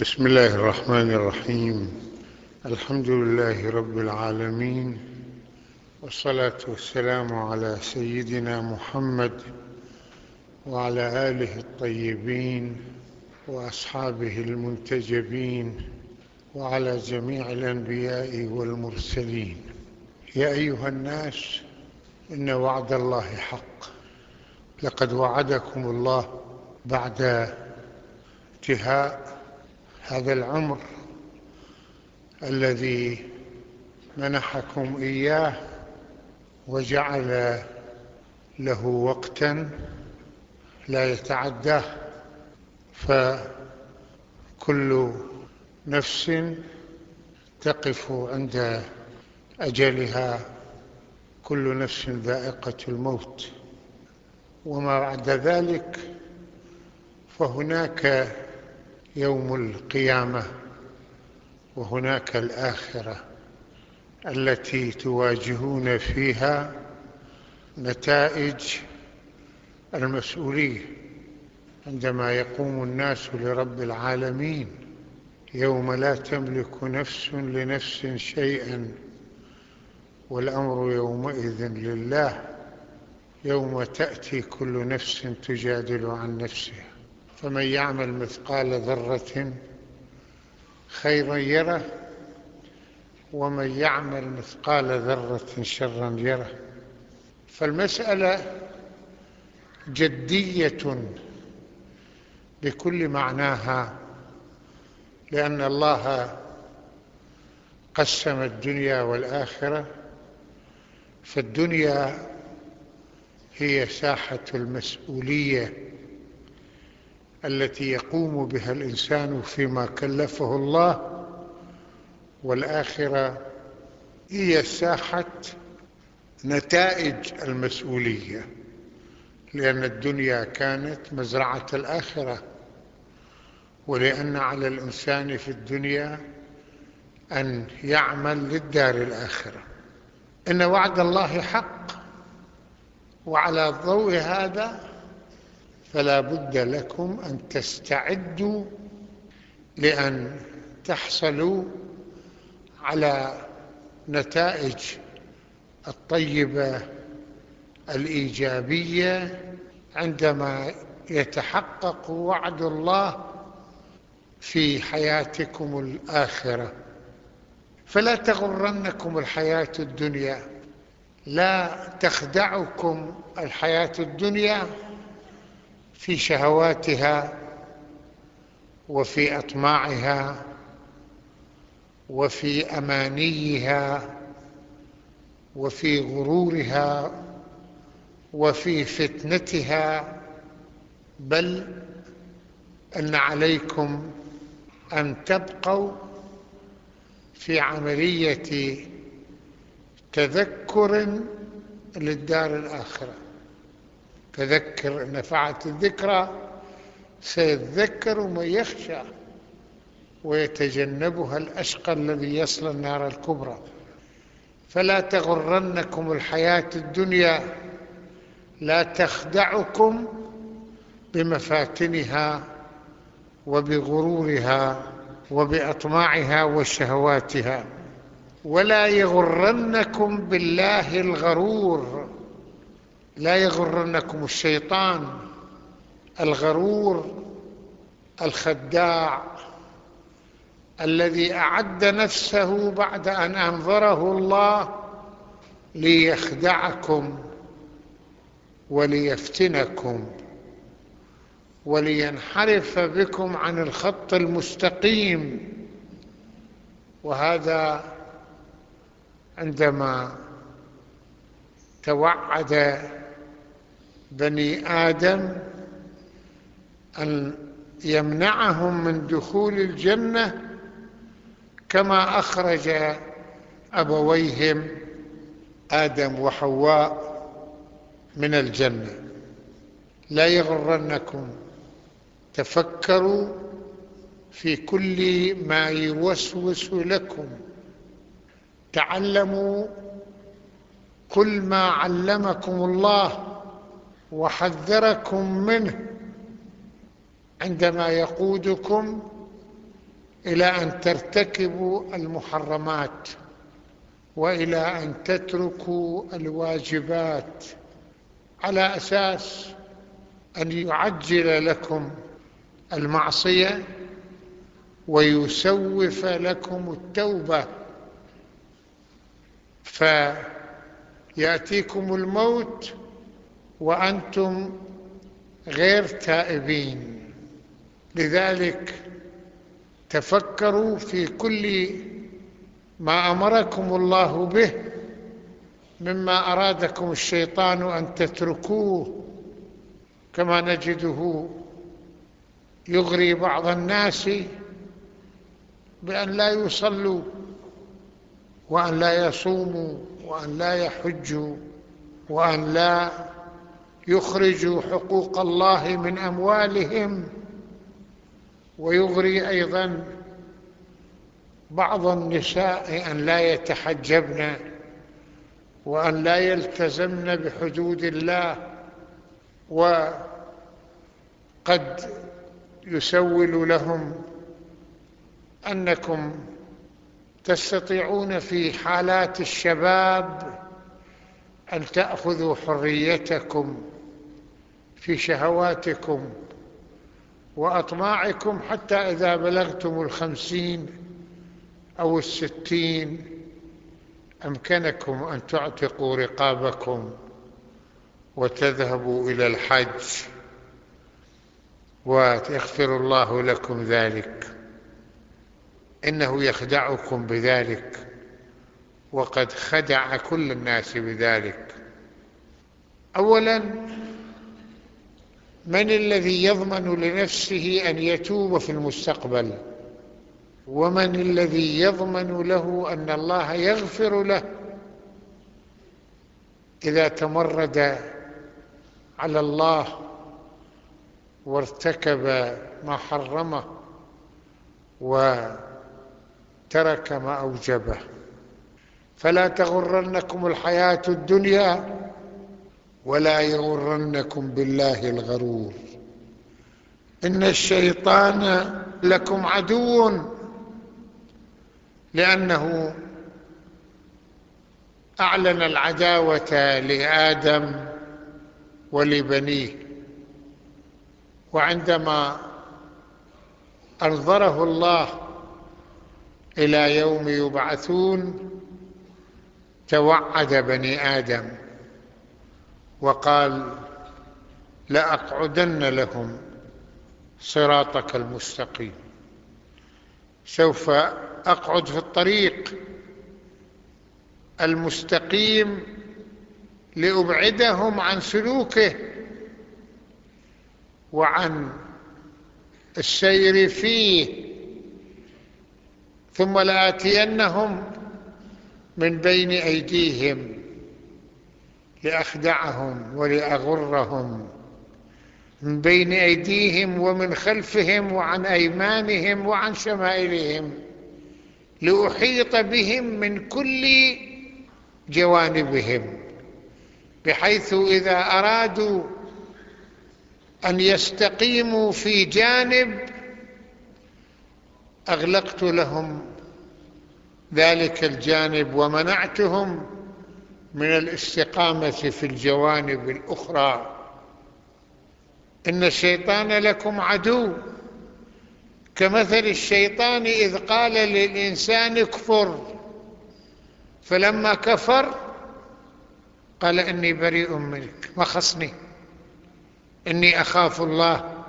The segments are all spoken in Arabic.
بسم الله الرحمن الرحيم. الحمد لله رب العالمين. والصلاة والسلام على سيدنا محمد وعلى آله الطيبين وأصحابه المنتجبين وعلى جميع الأنبياء والمرسلين. يا أيها الناس إن وعد الله حق. لقد وعدكم الله بعد انتهاء هذا العمر الذي منحكم إياه وجعل له وقتا لا يتعداه فكل نفس تقف عند أجلها كل نفس ذائقة الموت. وما بعد ذلك فهناك يوم القيامة وهناك الآخرة التي تواجهون فيها نتائج المسؤولية عندما يقوم الناس لرب العالمين يوم لا تملك نفس لنفس شيئا والأمر يومئذ لله يوم تأتي كل نفس تجادل عن نفسها. فمن يعمل مثقال ذرة خيرا يره ومن يعمل مثقال ذرة شرا يره. فالمسألة جدية بكل معناها لأن الله قسم الدنيا والآخرة. فالدنيا هي ساحة المسؤولية. التي يقوم بها الإنسان فيما كلفه الله والآخرة هي ساحة نتائج المسؤولية لأن الدنيا كانت مزرعة الآخرة ولأن على الإنسان في الدنيا أن يعمل للدار الآخرة. إن وعد الله حق وعلى ضوء هذا فلا بد لكم أن تستعدوا لأن تحصلوا على نتائج الطيبة الإيجابية عندما يتحقق وعد الله في حياتكم الآخرة. فلا تغرنكم الحياة الدنيا لا تخدعكم الحياة الدنيا في شهواتها وفي أطماعها وفي أمانيها وفي غرورها وفي فتنتها بل أن عليكم أن تبقوا في عملية تذكر للدار الآخرة. تذكر نفعت الذكرى سيذكر من يخشى ويتجنبها الأشقى الذي يصل النار الكبرى. فلا تغرنكم الحياة الدنيا لا تخدعكم بمفاتنها وبغرورها وبأطماعها وشهواتها. ولا يغرنكم بالله الغرور. لا يغرنكم الشيطان الغرور الخداع الذي أعد نفسه بعد أن أنظره الله ليخدعكم وليفتنكم ولينحرف بكم عن الخط المستقيم. وهذا عندما توعد بني آدم أن يمنعهم من دخول الجنة كما أخرج أبويهم آدم وحواء من الجنة. لا يغرنكم تفكروا في كل ما يوسوس لكم تعلموا كل ما علمكم الله وحذركم منه عندما يقودكم إلى أن ترتكبوا المحرمات وإلى أن تتركوا الواجبات على أساس أن يعجل لكم المعصية ويسوف لكم التوبة. فيأتيكم الموت وأنتم غير تائبين. لذلك تفكروا في كل ما أمركم الله به مما أرادكم الشيطان أن تتركوه كما نجده يغري بعض الناس بأن لا يصلوا وأن لا يصوموا. وأن لا يحجوا وأن لا يخرجوا حقوق الله من أموالهم ويغري أيضا بعض النساء أن لا يتحجبن وأن لا يلتزمن بحدود الله وقد يسول لهم أنكم تستطيعون في حالات الشباب أن تأخذوا حريتكم في شهواتكم وأطماعكم حتى إذا بلغتم الخمسين أو الستين أمكنكم أن تعتقوا رقابكم وتذهبوا إلى الحج ويغفر الله لكم ذلك. إنه يخدعكم بذلك وقد خدع كل الناس بذلك. أولا من الذي يضمن لنفسه أن يتوب في المستقبل؟ ومن الذي يضمن له أن الله يغفر له؟ إذا تمرد على الله وارتكب ما حرمه وترك ما أوجبه. فلا تغرنكم الحياة الدنيا ولا يغرنكم بالله الغرور. إن الشيطان لكم عدو لأنه أعلن العداوة لآدم ولبنيه. وعندما أنظره الله إلى يوم يبعثون توعد بني آدم وقال لأقعدن لهم صراطك المستقيم. سوف أقعد في الطريق المستقيم لأبعدهم عن سلوكه وعن السير فيه ثم لآتينهم من بين أيديهم لأخدعهم ولأغرهم من بين أيديهم ومن خلفهم وعن أيمانهم وعن شمائلهم لأحيط بهم من كل جوانبهم بحيث إذا أرادوا أن يستقيموا في جانب أغلقت لهم ذلك الجانب ومنعتهم من الاستقامة في الجوانب الأخرى. إن الشيطان لكم عدو. كمثل الشيطان إذ قال للإنسان اكفر. فلما كفر قال إني بريء منك ما خصني إني أخاف الله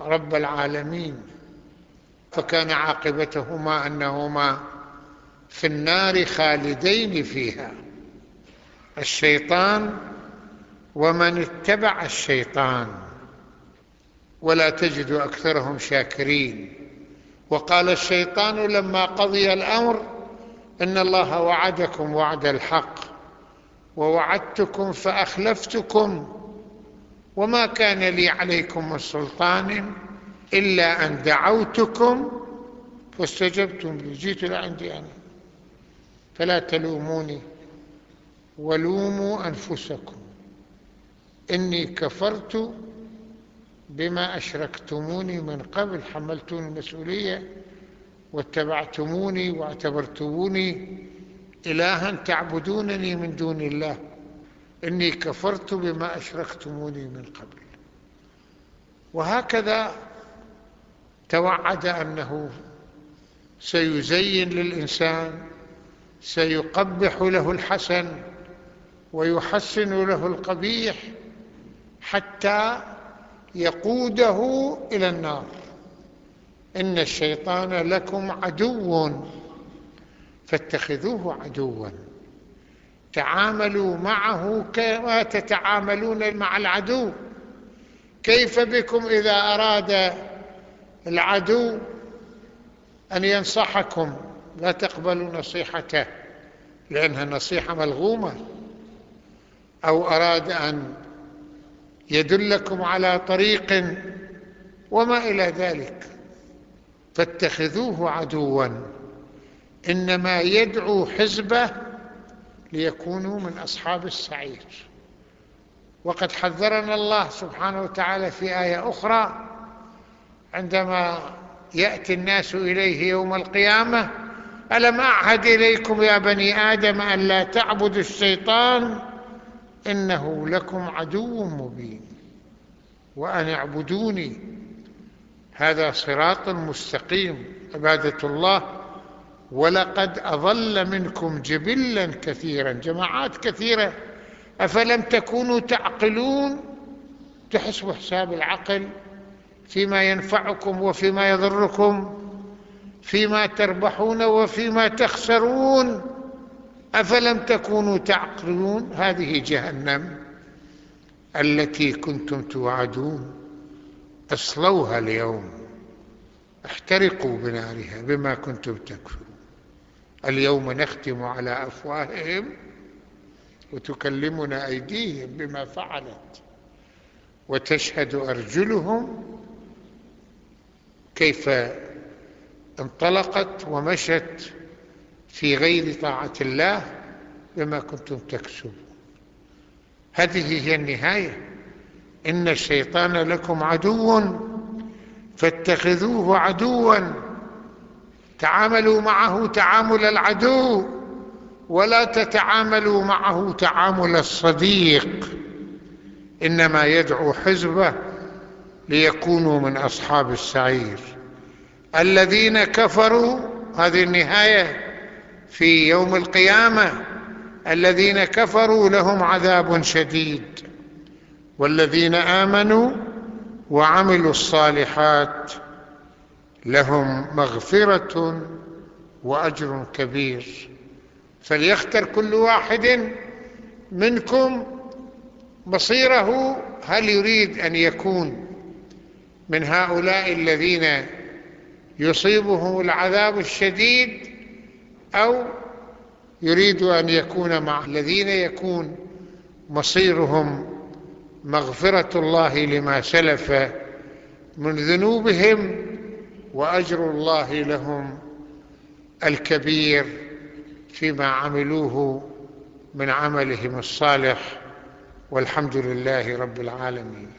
رب العالمين. فكان عاقبتهما أنهما في النار خالدين فيها. الشيطان ومن اتبع الشيطان ولا تجد أكثرهم شاكرين. وقال الشيطان لما قضي الأمر إن الله وعدكم وعد الحق ووعدتكم فأخلفتكم وما كان لي عليكم من سلطان إلا أن دعوتكم فاستجبتم لي. جيت لعندي أنا. فلا تلوموني ولوموا أنفسكم. إني كفرت بما أشركتموني من قبل حملتوني المسؤولية واتبعتموني واعتبرتموني إلها تعبدونني من دون الله. إني كفرت بما أشركتموني من قبل. وهكذا توعد أنه سيزين للإنسان سيقبح له الحسن ويحسن له القبيح حتى يقوده إلى النار. إن الشيطان لكم عدو فاتخذوه عدوا. تعاملوا معه كما تتعاملون مع العدو. كيف بكم إذا أراد العدو أن ينصحكم لا تقبلوا نصيحته لأنها نصيحة ملغومة. أو أراد أن يدلكم على طريق وما إلى ذلك فاتخذوه عدوا. إنما يدعو حزبه ليكونوا من أصحاب السعير. وقد حذرنا الله سبحانه وتعالى في آية أخرى عندما يأتي الناس إليه يوم القيامة ألم أعهد إليكم يا بني آدم أن لا تعبدوا الشيطان؟ إنه لكم عدو مبين وأن اعبدوني. هذا صراط مستقيم عبادة الله. ولقد أضل منكم جبلا كثيرا جماعات كثيرة. أفلم تكونوا تعقلون؟ تحسبوا حساب العقل. فيما ينفعكم وفيما يضركم فيما تربحون وفيما تخسرون أفلم تكونوا تعقلون؟ هذه جهنم التي كنتم توعدون. أصلوها اليوم. احترقوا بنارها بما كنتم تكفرون. اليوم نختم على أفواههم وتكلمنا أيديهم بما فعلت وتشهد أرجلهم كيف انطلقت ومشت في غير طاعة الله بما كنتم تكسبون. هذه هي النهاية. إن الشيطان لكم عدو فاتخذوه عدوا. تعاملوا معه تعامل العدو ولا تتعاملوا معه تعامل الصديق. إنما يدعو حزبه ليكونوا من أصحاب السعير. الذين كفروا هذه النهاية في يوم القيامة. الذين كفروا لهم عذاب شديد. والذين آمنوا وعملوا الصالحات لهم مغفرة وأجر كبير. فليختر كل واحد منكم مصيره هل يريد أن يكون من هؤلاء الذين يصيبهم العذاب الشديد أو يريد أن يكون مع الذين يكون مصيرهم مغفرة الله لما سلف من ذنوبهم وأجر الله لهم الكبير فيما عملوه من عملهم الصالح والحمد لله رب العالمين.